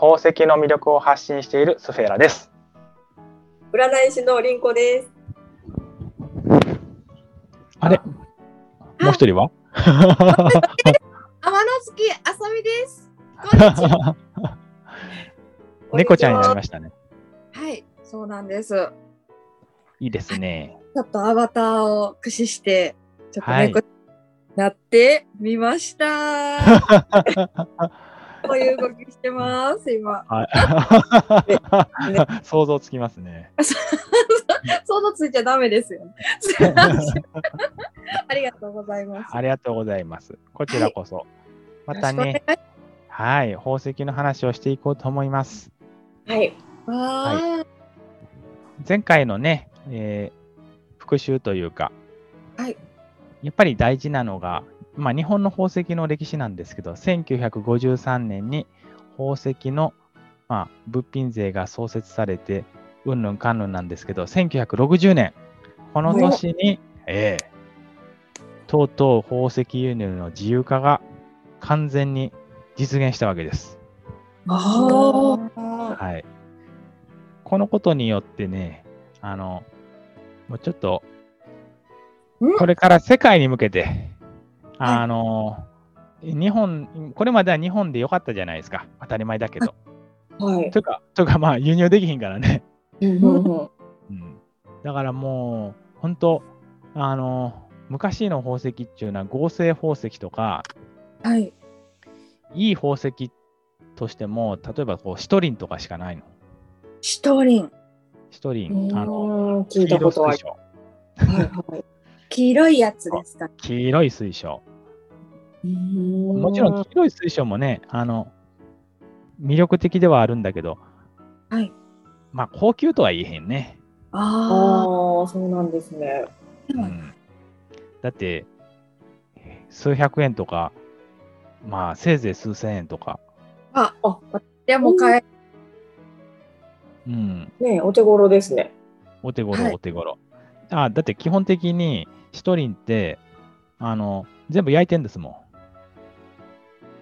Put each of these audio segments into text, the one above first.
宝石の魅力を発信しているスフェーラです。占い師のりんこです。あれ？もう一人は？天野月あさみです。こんにちは。猫ちゃんになりましたね。はい、そうなんです。いいですね。ちょっとアバターを駆使して、ちょっとはい猫になってみました。こういう動きしてます、今。はい想像つきますね。想像ついちゃダメですよね。ありがとうございます。ありがとうございます。こちらこそ。またね、はい、宝石の話をしていこうと思います。はい。ます。前回のね、えー復習というか、はいやっぱり大事なのが、まあ、日本の宝石の歴史なんですけど、1953年に宝石の、まあ、物品税が創設されて、うんぬんかんぬんなんですけど、1960年、この年に、ええとうとう宝石輸入の自由化が完全に実現したわけです。あはい。このことによってね、あの、もうちょっとん、これから世界に向けて、あの、日本、これまでは日本でよかったじゃないですか。当たり前だけど。あ。はい。というか、というかまあ輸入できひんからね。うんだからもう、本当あの、昔の宝石っていうのは合成宝石とか、はい。いい宝石としても、例えばこうシトリンとかしかないの。シトリン。シトリン、あの、うん聞いたことある。はいはい。黄色いやつですか。黄色い水晶。ももちろん黄色い水晶もね、あの、魅力的ではあるんだけど、はい。まあ高級とは言えへんね。あああ、そうなんですね。あ。うん、だって、数百円とか、まあせいぜい数千円とか、あ、あ、でも買え、うん、ねお手頃ですね。お手頃はいお手頃。あだって基本的にシトリンって、あの、全部焼いてんですも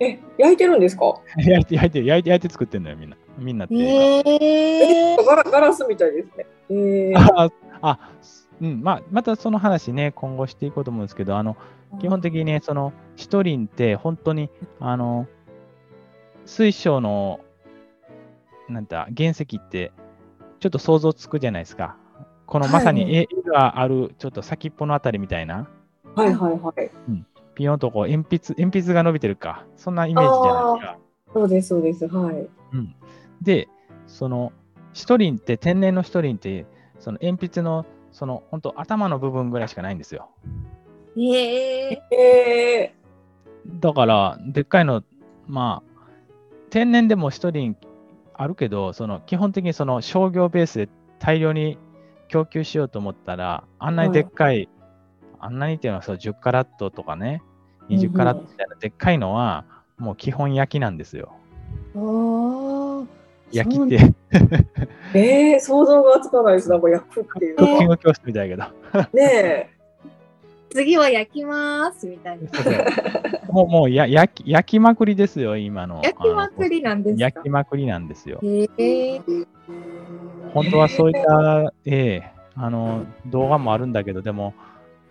え、焼いてるんですか？ん。焼いて、焼いて、焼いて、焼いて作ってんのよ、みんな。みんなって。えー、ガラガラスみたいですね。えー、あ あ、うん、まあ、またその話ね、今後していこうと思うんですけど、あの、基本的にね、その、シトリンって本当に、あの、水晶の、なんだ、原石って、ちょっと想像つくじゃないですか。このまさはいに絵がある、ちょっと先っぽのあたりみたいな、はいはいはい。ピヨンとこう、鉛筆、鉛筆が伸びてるか、そんなイメージじゃないですか。そうですそうです。はい。うん、で、その、シトリンって、天然のシトリンって、その鉛筆の、その、本当頭の部分ぐらいしかないんですよ。えー、えだから、でっかいの、まあ、天然でもシトリンあるけど、その基本的にその商業ベースで大量に供給しようと思ったら、あんなにでっかい、あんなにっていうのはそう10カラットとかね、20カラットみたいなでっかいのは、もう基本焼きなんですよ。あー焼きって、ー、えー、想像がつかないです。なんか焼くっていうクッキン。グ教室みたいだけど。ね次は焼きますみたいな。もうもうや焼き焼きまくりですよ、今の。焼きまくりなんですか？焼きまくりなんですよ。えー、本当はそういった、ええあの動画もあるんだけど、でも、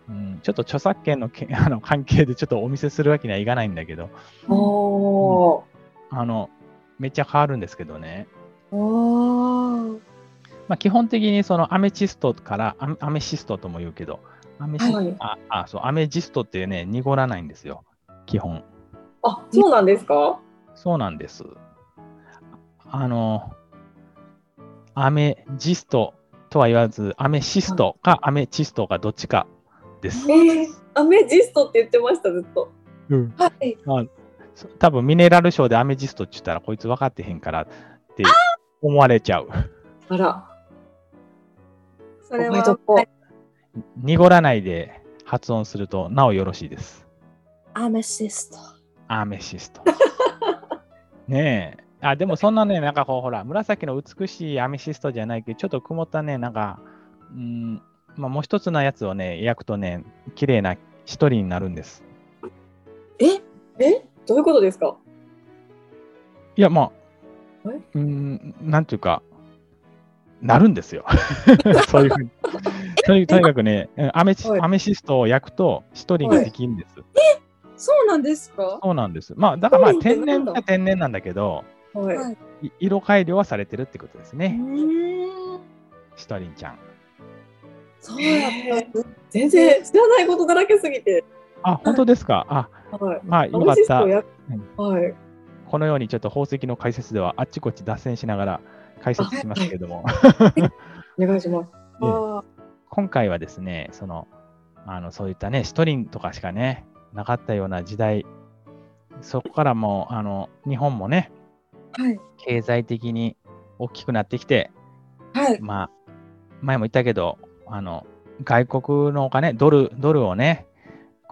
うん、ちょっと著作権のけ あの関係でちょっとお見せするわけにはいかないんだけど、え。おー。あのめっちゃ変わるんですけどね。おーまあ、基本的にそのアメチストからアメアメシストとも言うけど、アメシはいああそうアメジストってね、濁らないんですよ、基本。あ、そうなんですか？そうなんです。あの、アメジストとは言わず、アメシストかアメチストかどっちかです。えー、アメジストって言ってました、ずっと。うんはい。そ多分ミネラル賞でアメジストって言ったらこいつ分かってへんからって思われちゃう。あら。それはこう濁らないで発音するとなおよろしいです。アメシスト。アメシスト。ねえ。あ、でもそんなね、なんかこう、ほら、紫の美しいアメシストじゃないけど、ちょっと曇ったね、なんか、うん、まあ、もう一つのやつをね、焼くとね、綺麗な一人になるんです。え？え？どういうことですか？いや、まあ、うん、なんていうか、なるんですよ。そういうふうに。とにかくね、うんアメシはいアメシストを焼くと、シトリンができるんです。そうなんですか？そうなんです。まあ、だからまあ天然っちゃ天然なんだけど、はい。色改良はされてるってことですうね、シトリンちゃん。そうやった全然知らないことだらけすぎて。あ、本当ですか？あ、はい。まあ、よかったはい。このようにちょっと宝石の解説ではあっちこっち脱線しながら解説しますけども、お願いします。あ今回はですね、その、あの、そういったね、シトリンとかしかね、なかったような時代、そこからもう、あの、日本もね、ーはい。経済的に大きくなってきて、はい。まあ、前も言ったけど、あの、外国のお金、ドル、ドルをね、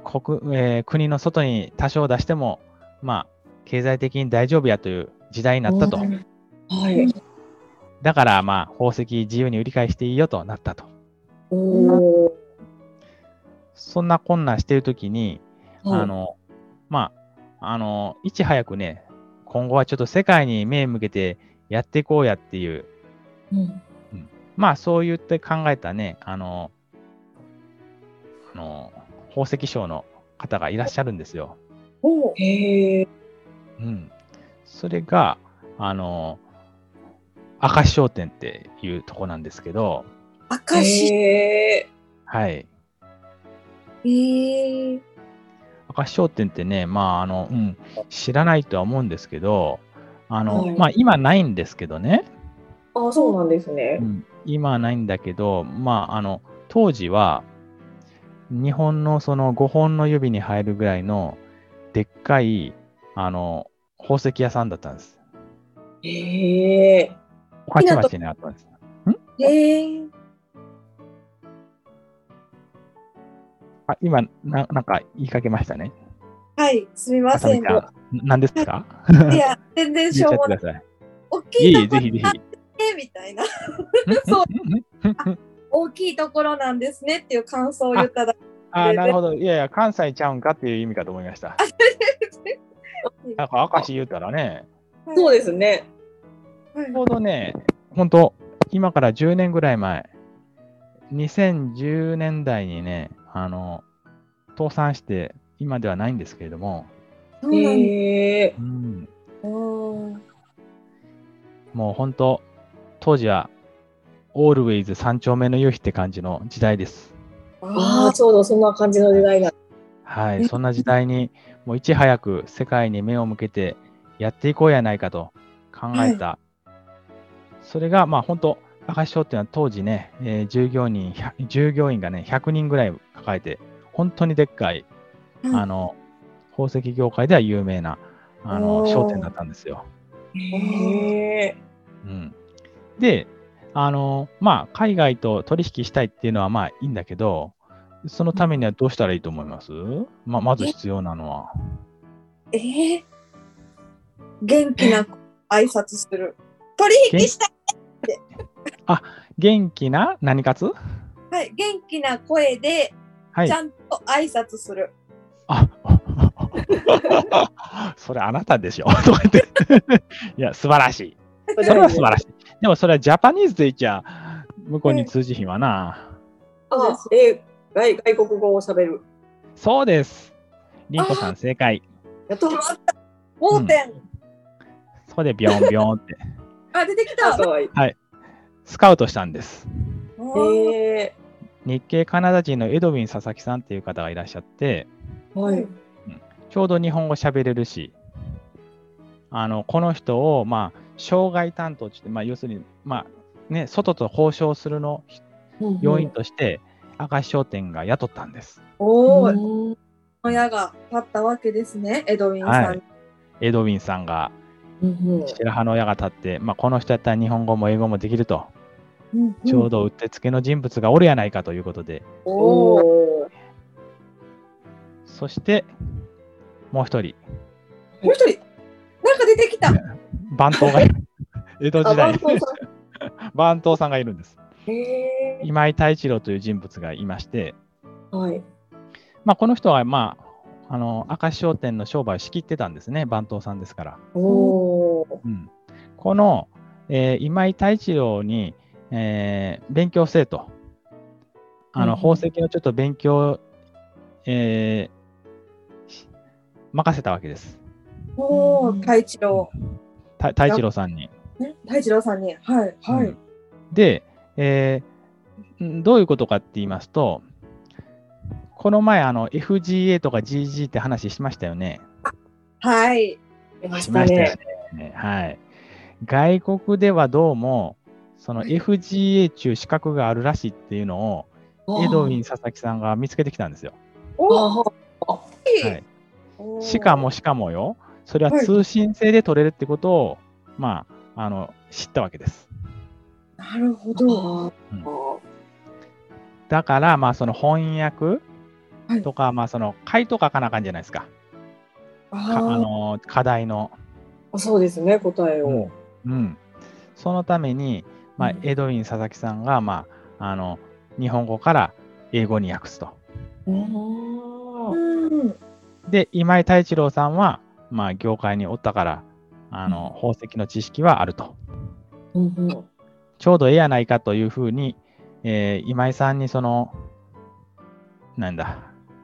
国、えー国の外に多少出しても、まあ、経済的に大丈夫やという時代になったと。はい。だから、まあ、宝石自由に売り買いしていいよとなったと。そんな困難しているときに、はいあの、まあ、あの、いち早くね、今後はちょっと世界に目向けてやっていこうやっていう、うんまあ、そう言って考えたね、あの、あの、宝石商の方がいらっしゃるんですよ。おへえ。うん。それが、あの、明石商店っていうとこなんですけど、明石？へえ。はい。えー、明石商店ってね、まあ、あの、うん、知らないとは思うんですけど、あの、はいまあ、今ないんですけどね、あ、そうなんですねう。ん、今はないんだけど、まあ、あの、当時は、日本のその5本の指に入るぐらいの、でっかい、あの、宝石屋さんだったんです。へえ。御徒町にあったんです。えー、あ、今、ななんか言いかけましたね。はい、すみません。何ですか？いや、全然しょうもない。大いえいえ、きいとこぜひぜひ。ねみたいな。そう。大きいところなんですねっていう感想を言っただけ。あーなるほど。いやいや、関西ちゃうんかっていう意味かと思いました。なんか、明石言うたらね、そうですね。はい。ちょうどね、本当今から10年ぐらい前、2010年代にね、あの、倒産して、今ではないんですけれども、へえ。うん、もう本当、当時は、オールウェイズ三丁目の夕日って感じの時代です。ああ、ちょうどそんな感じの時代だ。はい、えそんな時代に、もういち早く世界に目を向けてやっていこうやないかと考えた。それが、まあ本当、明石商っていうのは当時ね、えー従業員100、従業員がね、100人ぐらい抱えて、本当にでっかい、はいあの、宝石業界では有名な、あの、商店だったんですよ。へえ。うん。で、あの、まあ、海外と取引したいっていうのはまあいいんだけど、そのためにはどうしたらいいと思います、まあ、まず必要なのは。えー、元気な挨拶する。取引したい。元気な何活はい、元気な声ではいち。ゃんと挨拶する。あ それあなたでしょ とか言って。いや、素晴らしい。それは素晴らしい。でもそれはジャパニーズで言っちゃ、向こうに通じひんわな。あ、え外外国語を喋る。そうです。リンコさん正解。やっと決。まった。盲点。そこでビョンビョンって。あ、出てきあ、た。かわいい。スカウトしたんです。え。日系カナダ人のエドウィン佐々木さんっていう方がいらっしゃって、はい。ちょうど日本語喋れるし、あの、この人を、まあ、障害担当として、まあ、要するに、まあ、ね、外と交渉するの要因として、明石商店が雇ったんです。おお、うん親が立ったわけですね、エドウィンさん。はいエドウィンさんがうん白羽の親が立って、まあ、この人やったら日本語も英語もできると、うんちょうどうってつけの人物がおるやないかということで。お。そして、もう一人、もう一人、なんか出てきた。番頭がいる。江戸あ、時代番、頭さ番頭さんがいるんです。今井太一郎という人物がいまして、はい。まあ、この人は、まあ、あの、明石商店の商売を仕切ってたんですね、番頭さんですから。おお。うん。この、えー今井太一郎に、えー勉強せえと。あの、うんうん宝石のちょっと勉強、えーし任せたわけです。おー、太一郎。た太一郎さんに。ね太一郎さんに。はい。はい。うんで、えーんどういうことかって言いますと、この前、あの、FGA とか GG って話しましたよね。はい。しましたよね。ね。はい。外国ではどうも、その FGA 中資格があるらしいっていうのを、エドウィン佐々木さんが見つけてきたんですよ。はい、しかもしかもよ、それははい通信制で取れるってことを、まあ、あの、知ったわけです。なるほど。あーだから、まあ、その翻訳はいとか、まあ、その、回答書かなあかんじゃないですか。あの、課題の。あそうですね、答えを。うん。そのために、まあう、んエドウィン佐々木さんが、まあ、あの、日本語から英語に訳すと。うんうん。で、今井太一郎さんは、まあ、業界におったから、あの、宝石の知識はあると。うんうんちょうどええやないかというふうに、えー今井さんにその、なんだ、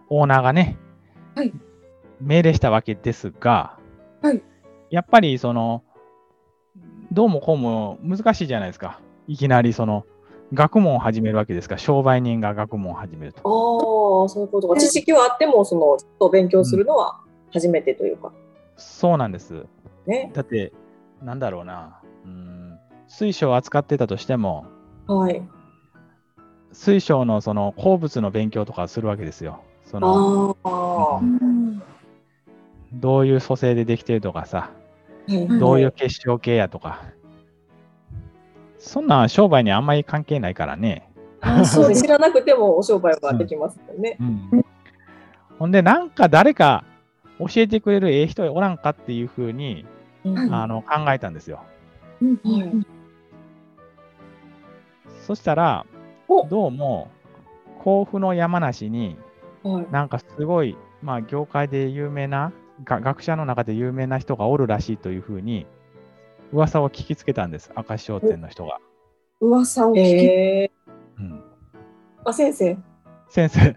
オーナーがね、はい命令したわけですが、はいやっぱりその、どうもこうも難しいじゃないですか。いきなりその、学問を始めるわけですから、商売人が学問を始めると。ああ、そういうことか。知識はあっても、その、ちょっと勉強するのは初めてというか。そうなんです。ね。だって、なんだろうな、うん水晶を扱ってたとしても、はい。水晶のその鉱物の勉強とかするわけですよ。そのどういう組成でできてるとかさ、いどういう結晶系やとか。そんなん商売にあんまり関係ないからね。あそう。知らなくてもお商売はできますもんね。うん、ほんで、なんか誰か教えてくれるええ人おらんかっていうふうに、うんあの考えたんですよ。そしたらお、どうも甲府の山梨にはい。なんかすごい、まあ、業界で有名な、が学者の中で有名な人がおるらしいというふうに、噂を聞きつけたんです、明石商店の人が。噂を聞き。ええ。うん、あ、先生。先生、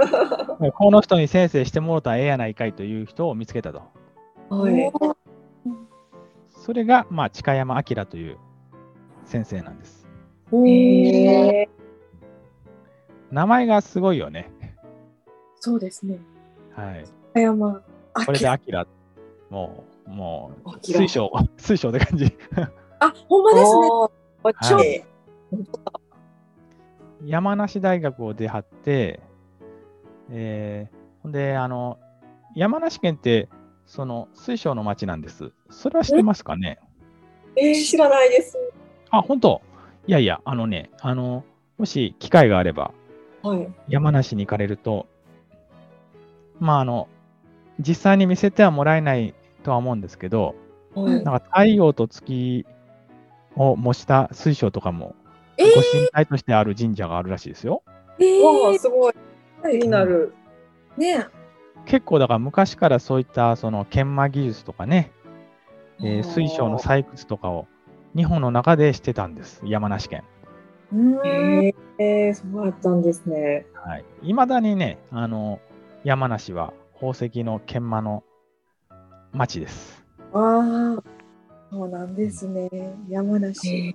この人に先生してもろたらええやないかいという人を見つけたと。はい。それが、まあ、近山明という先生なんです。へえ。名前がすごいよね。そうですね。はい。葉山。あこれで明、もう、もう、水晶、水晶って感じ。あ、ほんまですね。はい山梨大学を出はって、えーほんで、あの、山梨県って、その水晶の町なんです。それは知ってますかね？えー、知らないです。あ、本当？いやいや、あのね、あの、もし機会があれば、はい。山梨に行かれると、まあ、あの、実際に見せてはもらえないとは思うんですけど、はい。なんか太陽と月を模した水晶とかも、えご神体としてある神社があるらしいですよ。ー、えーすごい。気になる。ね結構だから昔からそういったその研磨技術とかね、えー水晶の採掘とかを日本の中でしてたんです、山梨県。えー、そうだったんですね。はい。未だにね、あの、山梨は宝石の研磨の町です。ああ、そうなんですね。山梨。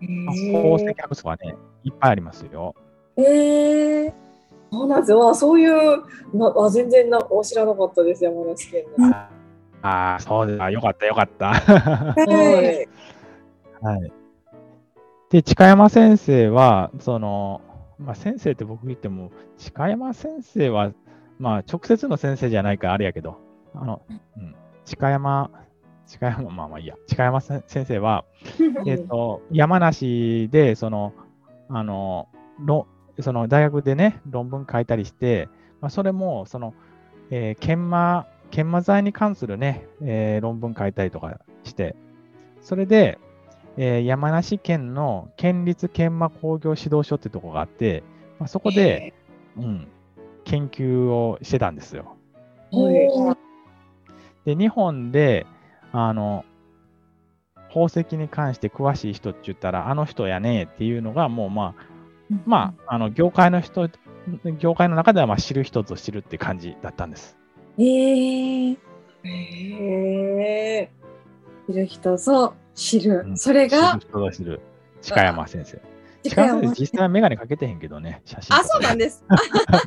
宝石博物館はね、いっぱいありますよ。ええそうなんですよ。あそういうなあ全然なお知らなかったです、山梨県の。ああー、そうです。あよかった、よかった。は。はいい。はい。で、近山先生は、その、まあ、先生って僕言っても、近山先生は、まあ、直接の先生じゃないからあれやけど、あの、うん、近山、近山、まあまあいいや、近山せ先生は、えっ、と、山梨で、その、あの、ろその大学でね、論文書いたりして、まあ、それも、その、えー研磨、研磨剤に関するね、えー論文書いたりとかして、それで、えー山梨県の県立研磨工業指導所ってとこがあって、まあ、そこで、うん、研究をしてたんですよ。はい。で、日本で、あの、宝石に関して詳しい人って言ったら、あの人やねっていうのが、もうまあ、まあ、あの業界の人、業界の中ではまあ知る人ぞ知るって感じだったんです。えー、へえ。知る人ぞ知る。うんそれが？知る、人ぞ知る。近山先生。近近山山先生、実際は眼鏡かけてへんけどね、写真。あ、そうなんです。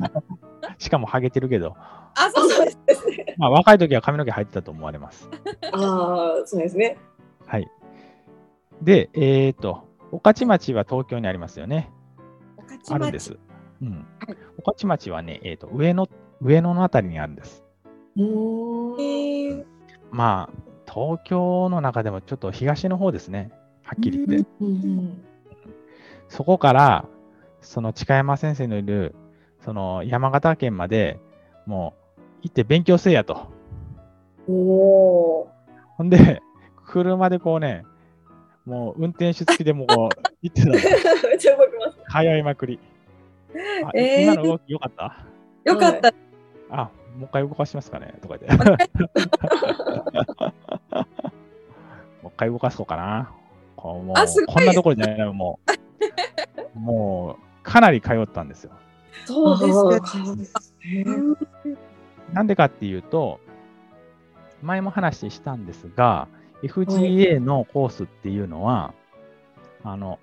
しかもハゲてるけど、あ、そうなんです。ね。まあ、若い時は髪の毛入ってたと思われます。ああ、そうですね。はい。で、えっ、と、御徒町は東京にありますよね。あるんです。うんはい。御徒町はね、えっ、と、上野、上野のあたりにあるんです。うーん。えーまあ、東京の中でもちょっと東の方ですね。はっきり言って。うんそこから、その近山先生のいる、その山形県まで、もう行って勉強せえやと。おおほんで、車でこうね、もう運転手付きでもこう行ってた。めっちゃ動きます。通いまくり。あえー今の動きよかった？よかった。あ、もう一回動かしますかね？とか言って。もう一回動かそうかな。こうもうこんなところじゃないのもう、もうかなり通ったんですよ。そうですあねなんでかっていうと、前も話したんですが、FGA のコースっていうのは、あの、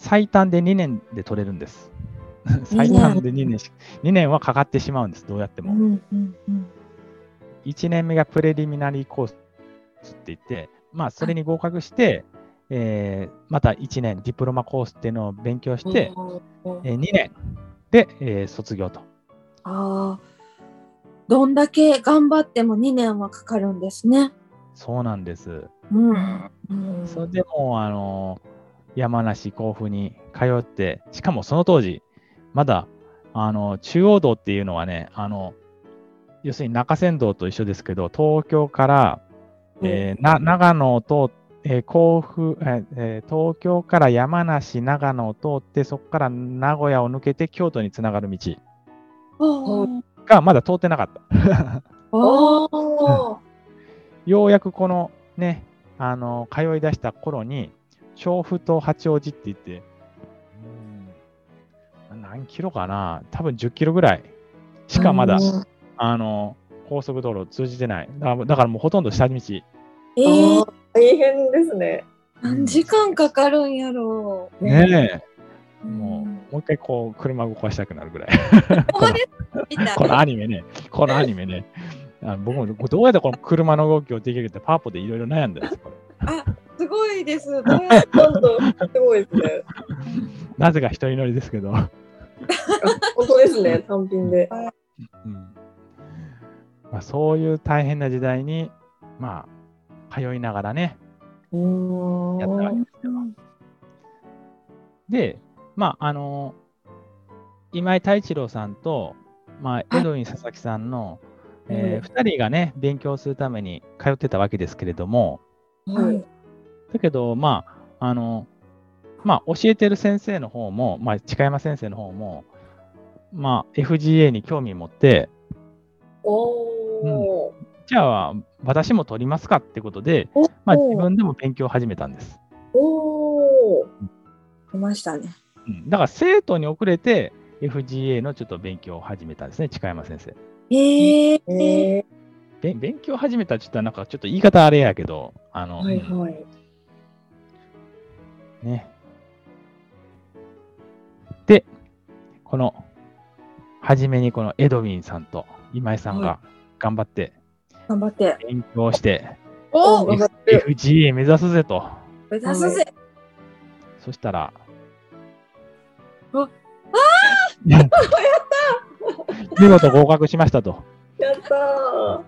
最短で2年で取れるんです。最短で2年し、2年はかかってしまうんです、どうやっても。うんうんうん1年目がプレリミナリーコースって言って、まあ、それに合格して、えーまた1年、ディプロマコースっていうのを勉強して、うんえ2年で、えー卒業と。ああ、どんだけ頑張っても2年はかかるんですね。そうなんです。うん。うんそれでも、あの山梨、甲府に通って、しかもその当時、まだ、あの中央道っていうのはね、あの要するに中山道と一緒ですけど、東京から、えーな長野を通って、えー甲府、えーえー東京から山梨、長野を通って、そこから名古屋を抜けて京都につながる道。あがまだ通ってなかった。ようやくこのね、あの通い出した頃に、調布と八王子って言って、うん何キロかな多分10キロぐらいしかまだ、うんあの高速道路通じてない。だからだからもうほとんど下道。えー大変ですね。何時間かかるんやろう。ねえ。うんもう、もう一回こう、車動かしたくなるぐらい。ここで見たこのアニメね、このアニメね。あ僕もどうやってこの車の動きをできるってパーポでいろいろ悩んだんです。これごいです。どうやって本当すごいですね。なぜか一人乗りですけど。あ本当ですね。単品で。うんまあ、そういう大変な時代に、まあ、通いながらね、やったわけですよ。で、まあ、あの今井太一郎さんと、まあ、エドウィン佐々木さんの、えうん2人がね、勉強するために通ってたわけですけれども、はい。だけど、まあ、あの、まあ、教えてる先生の方も、まあ、近山先生の方も、まあ、FGA に興味持って、おお。じゃあ、私も取りますかってことで、おまあ、自分でも勉強を始めたんです。おお。いましたね。うん、だから、生徒に遅れて、FGA のちょっと勉強を始めたんですね、近山先生。えー、えべ勉強を始めたって言ったら、なんかちょっと言い方あれやけど、あの、ー、はいうんはい。ね。で、この、初めにこのエドウィンさんと今井さんが頑張って頑張って。勉強して、お。FGA 目指すぜと。目指すぜ。そしたら、あ 見事合格しましたと。やったー。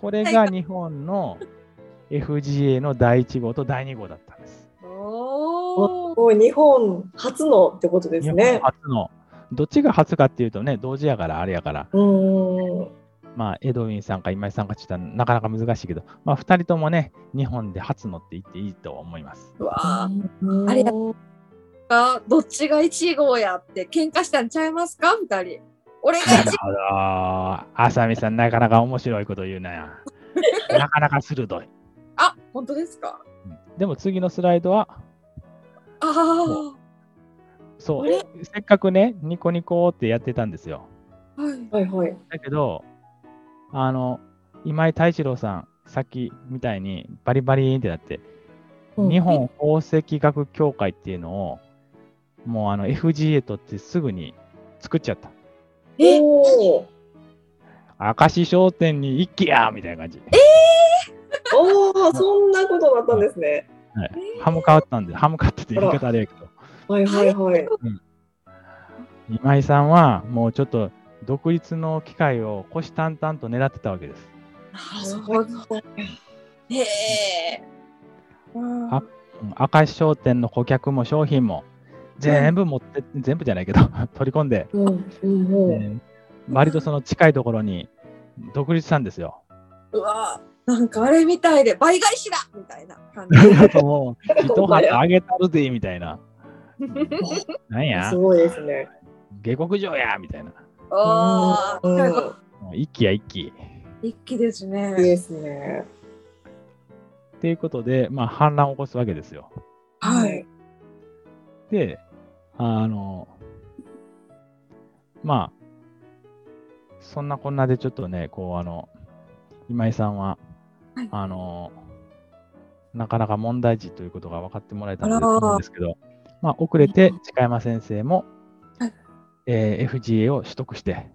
これが日本の FGA の第1号と第2号だった。もう日本初のってことです日本ね。初の、どっちが初かっていうとね、同時やからあれやから、うーん。まあ、エドウィンさんか今井さんかちょっとなかなか難しいけど、まあ、2人ともね、日本で初のって言っていいと思います。うわあ。うんありががどっちが1号やって喧嘩したんちゃいますか？二人。俺が1 なるほど。あさみさん、なかなか面白いこと言うなや。なかなか鋭い。あ、本当ですか？でも次のスライドは、あそうせっかくね、ニコニコってやってたんですよ。あ、はい。はいはい。だけど、あの、今井太一郎さん、さっきみたいにバリバリってなって、うん日本宝石学協会っていうのを、もうあの FGA とってすぐに作っちゃった。え？おー明石商店に一気やみたいな感じ。おー、そんなことだったんですね。はい、ハムカったんで、ハムカってって言い方あれやけど、はいはいはい。今井さんはもうちょっと独立の機会を虎視眈々と狙ってたわけです。あそうへえ。うんあうん明石商店の顧客も商品も全部持って、全部じゃないけど、取り込んで、うんうんうん。えー割とその近いところに独立したんですよ。うわなんかあれみたいで倍返しだみたいな感じ。あともう、一旗あげたるで、みたいな。なんや？す、ごいですね。下克上や、みたいな。ああ、一気や一気。一気ですいいね。ですね。っていうことで、まあ、反乱を起こすわけですよ。はい。で、あの、まあ、そんなこんなでちょっとね、こう、あの、今井さんは、はい。あの、なかなか問題児ということが分かってもらえたと思うんですけど、まあ、遅れて、近山先生も、はい。えー FGA を取得して、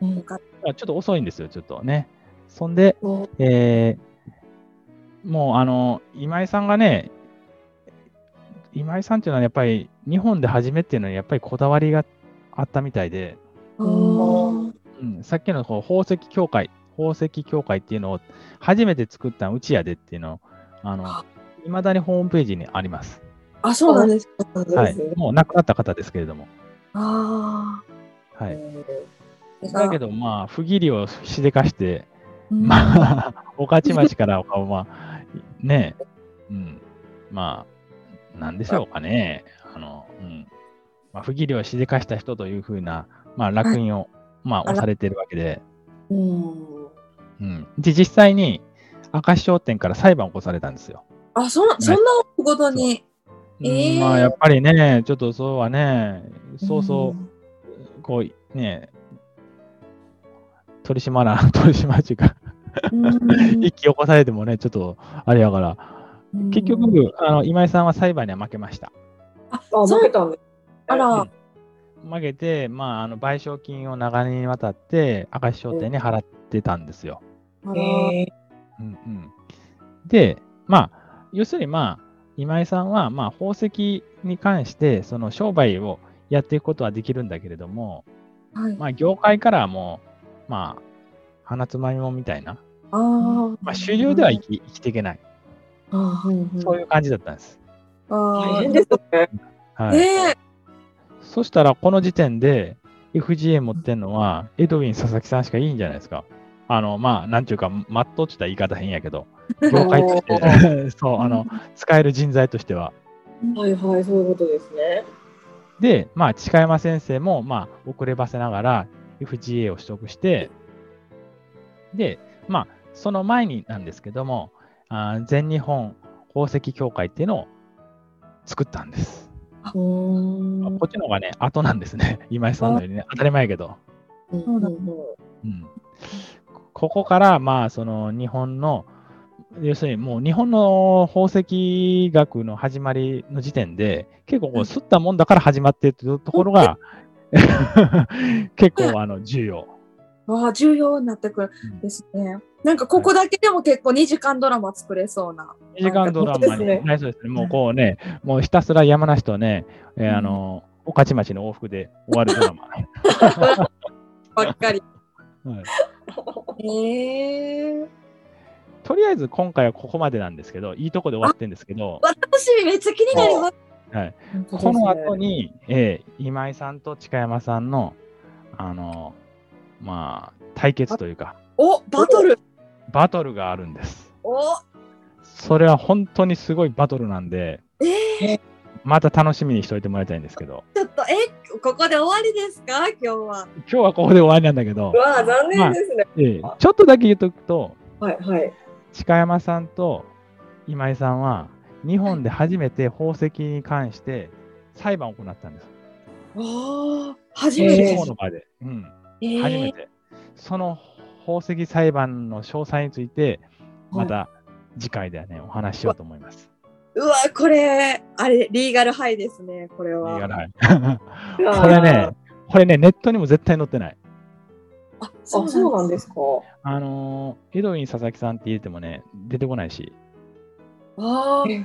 うん。よかっあちょっと遅いんですよ、ちょっとね。そんで、お。えーもうあの今井さんがね、今井さんっていうのはやっぱり日本で初めっていうのはやっぱりこだわりがあったみたいで、た。うんうん、さっきのこう宝石協会、宝石協会っていうのを初めて作ったのうちやでっていうのを、あの、いまだにホームページにあります。あ、そうなんです。はい。もう亡くなった方ですけれども。あはい。あ。だけど、まあ、不義理をしでかして、うん、まあ、御徒町から、まあ、ねえ、うん、まあ、なんでしょうかね。あの、うん。まあ、不義理をしでかした人というふうな、まあ、烙印を、まあ、あら押されてるわけで、うん。うん。で、実際に、明石商店から裁判を起こされたんですよ。あ、そんそんなことに？うんえーまあ、やっぱりね、ちょっとそうはね、そうそう、こう、ね、取り締まら、取り締まるか、うん。一気起こされてもね、ちょっと、あれやから、うん結局、あの今井さんは裁判には負けました。あ、あ、そう負けたんです。あら、負けて、まあ、あの賠償金を長年にわたって、明石商店に払ってたんですよ。あらへーうんうん、で、まあ、要するに、まあ、今井さんは、まあ、宝石に関して、その商売をやっていくことはできるんだけれども、はい。まあ、業界からはもう、まあ、鼻つまみもんみたいな、ああ。まあ、主流では生き生きていけない、そういう感じだったんです。あ大変ですね。はいええそしたら、この時点で FGA 持ってんのは、エドウィン・佐々木さんしかいいんじゃないですか。あの、まあ、なんていうか、まっとうって言ったら言い方変やけど、業界として、そう、あの、使える人材としては。はいはい、そういうことですね。で、まあ、近山先生も、まあ、遅ればせながら FGA を取得して、で、まあ、その前になんですけども、あー全日本宝石協会っていうのを作ったんです。こっちの方がね、後なんですね。今井さんのよりね、当たり前やけど。うん、ここから、まあ、その日本の、要するにもう日本の宝石学の始まりの時点で、結構こう、すったもんだから始まっているところが、結構あの重要。わあ、重要になってくるうんですね。なんかここだけでも結構2時間ドラマ作れそうな。2時間ドラマにねなりそうですね。もうこうね、もうひたすら山梨とね、えーあの、御徒町の往復で終わるドラマ。ばっかり。はいへえとりあえず今回はここまでなんですけど、いいとこで終わってるんですけど、私めっちゃ気になります。はい、この後に、えー今井さんと近山さんの、あの、まあ、対決というか、おバトル。バトルがあるんです。お。それは本当にすごいバトルなんで、えー、また楽しみにしておいてもらいたいんですけど、ちょっと、え、ここで終わりですか？今日は。今日はここで終わりなんだけどう、わあ、残念ですね。えーちょっとだけ言っとくと、はいはい。近山さんと今井さんは、日本で初めて宝石に関して裁判を行ったんです。ああ、初めて。えー法の場で。うん。えー初めて。その宝石裁判の詳細について、また次回ではね、お話ししようと思います。うわ、これ、あれ、リーガルハイですね、これは。いいかなあこれね、これね、ネットにも絶対載ってない。あ、あ、そうなんですか。あのー、エドウィン佐々木さんって入れてもね、出てこないし、ああ、え。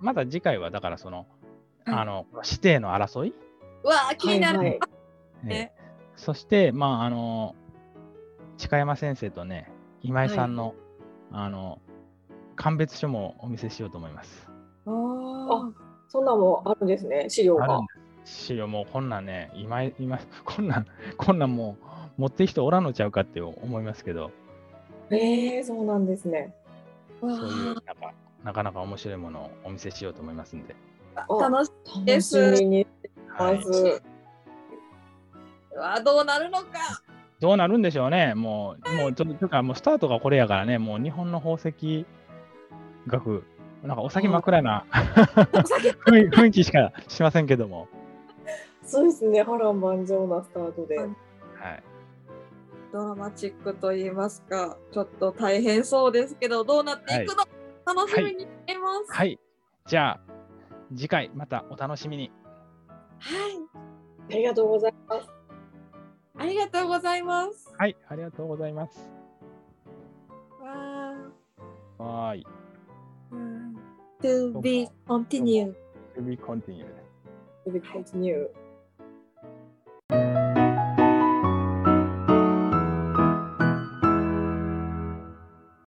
まだ次回はだからその、はいあの、指定の争い、うわ、気になる。はいはい。ねえ。ーそして、まあ、あのー、近山先生とね、今井さんの、あの、鑑別書もお見せしようと思います。あーそんなんもあるんですね、資料が資料もうこんなんね、今井、今井こんなん、こんなんもう持ってる人おらんのちゃうかって思いますけど、ええそうなんですね。わそういうあなんか、なかなか面白いものをお見せしようと思いますんで。あ楽しいで楽すしみにしてはいます。うわどうなるのか。どうなるんでしょうね。もう、もう、とというか、もうスタートがこれやからね、もう日本の宝石学、なんかお酒枕な 雰囲雰囲気しかしませんけども。そうですね、波乱万丈なスタートで。うんはい。ドラマチックと言いますか、ちょっと大変そうですけど、どうなっていくの、楽しみにしています。はい。じゃあ、次回またお楽しみに。はい。ありがとうございます。ありがとうございます。はい。ありがとうございます。わーはーい。To be continued. To be continued. To be continued.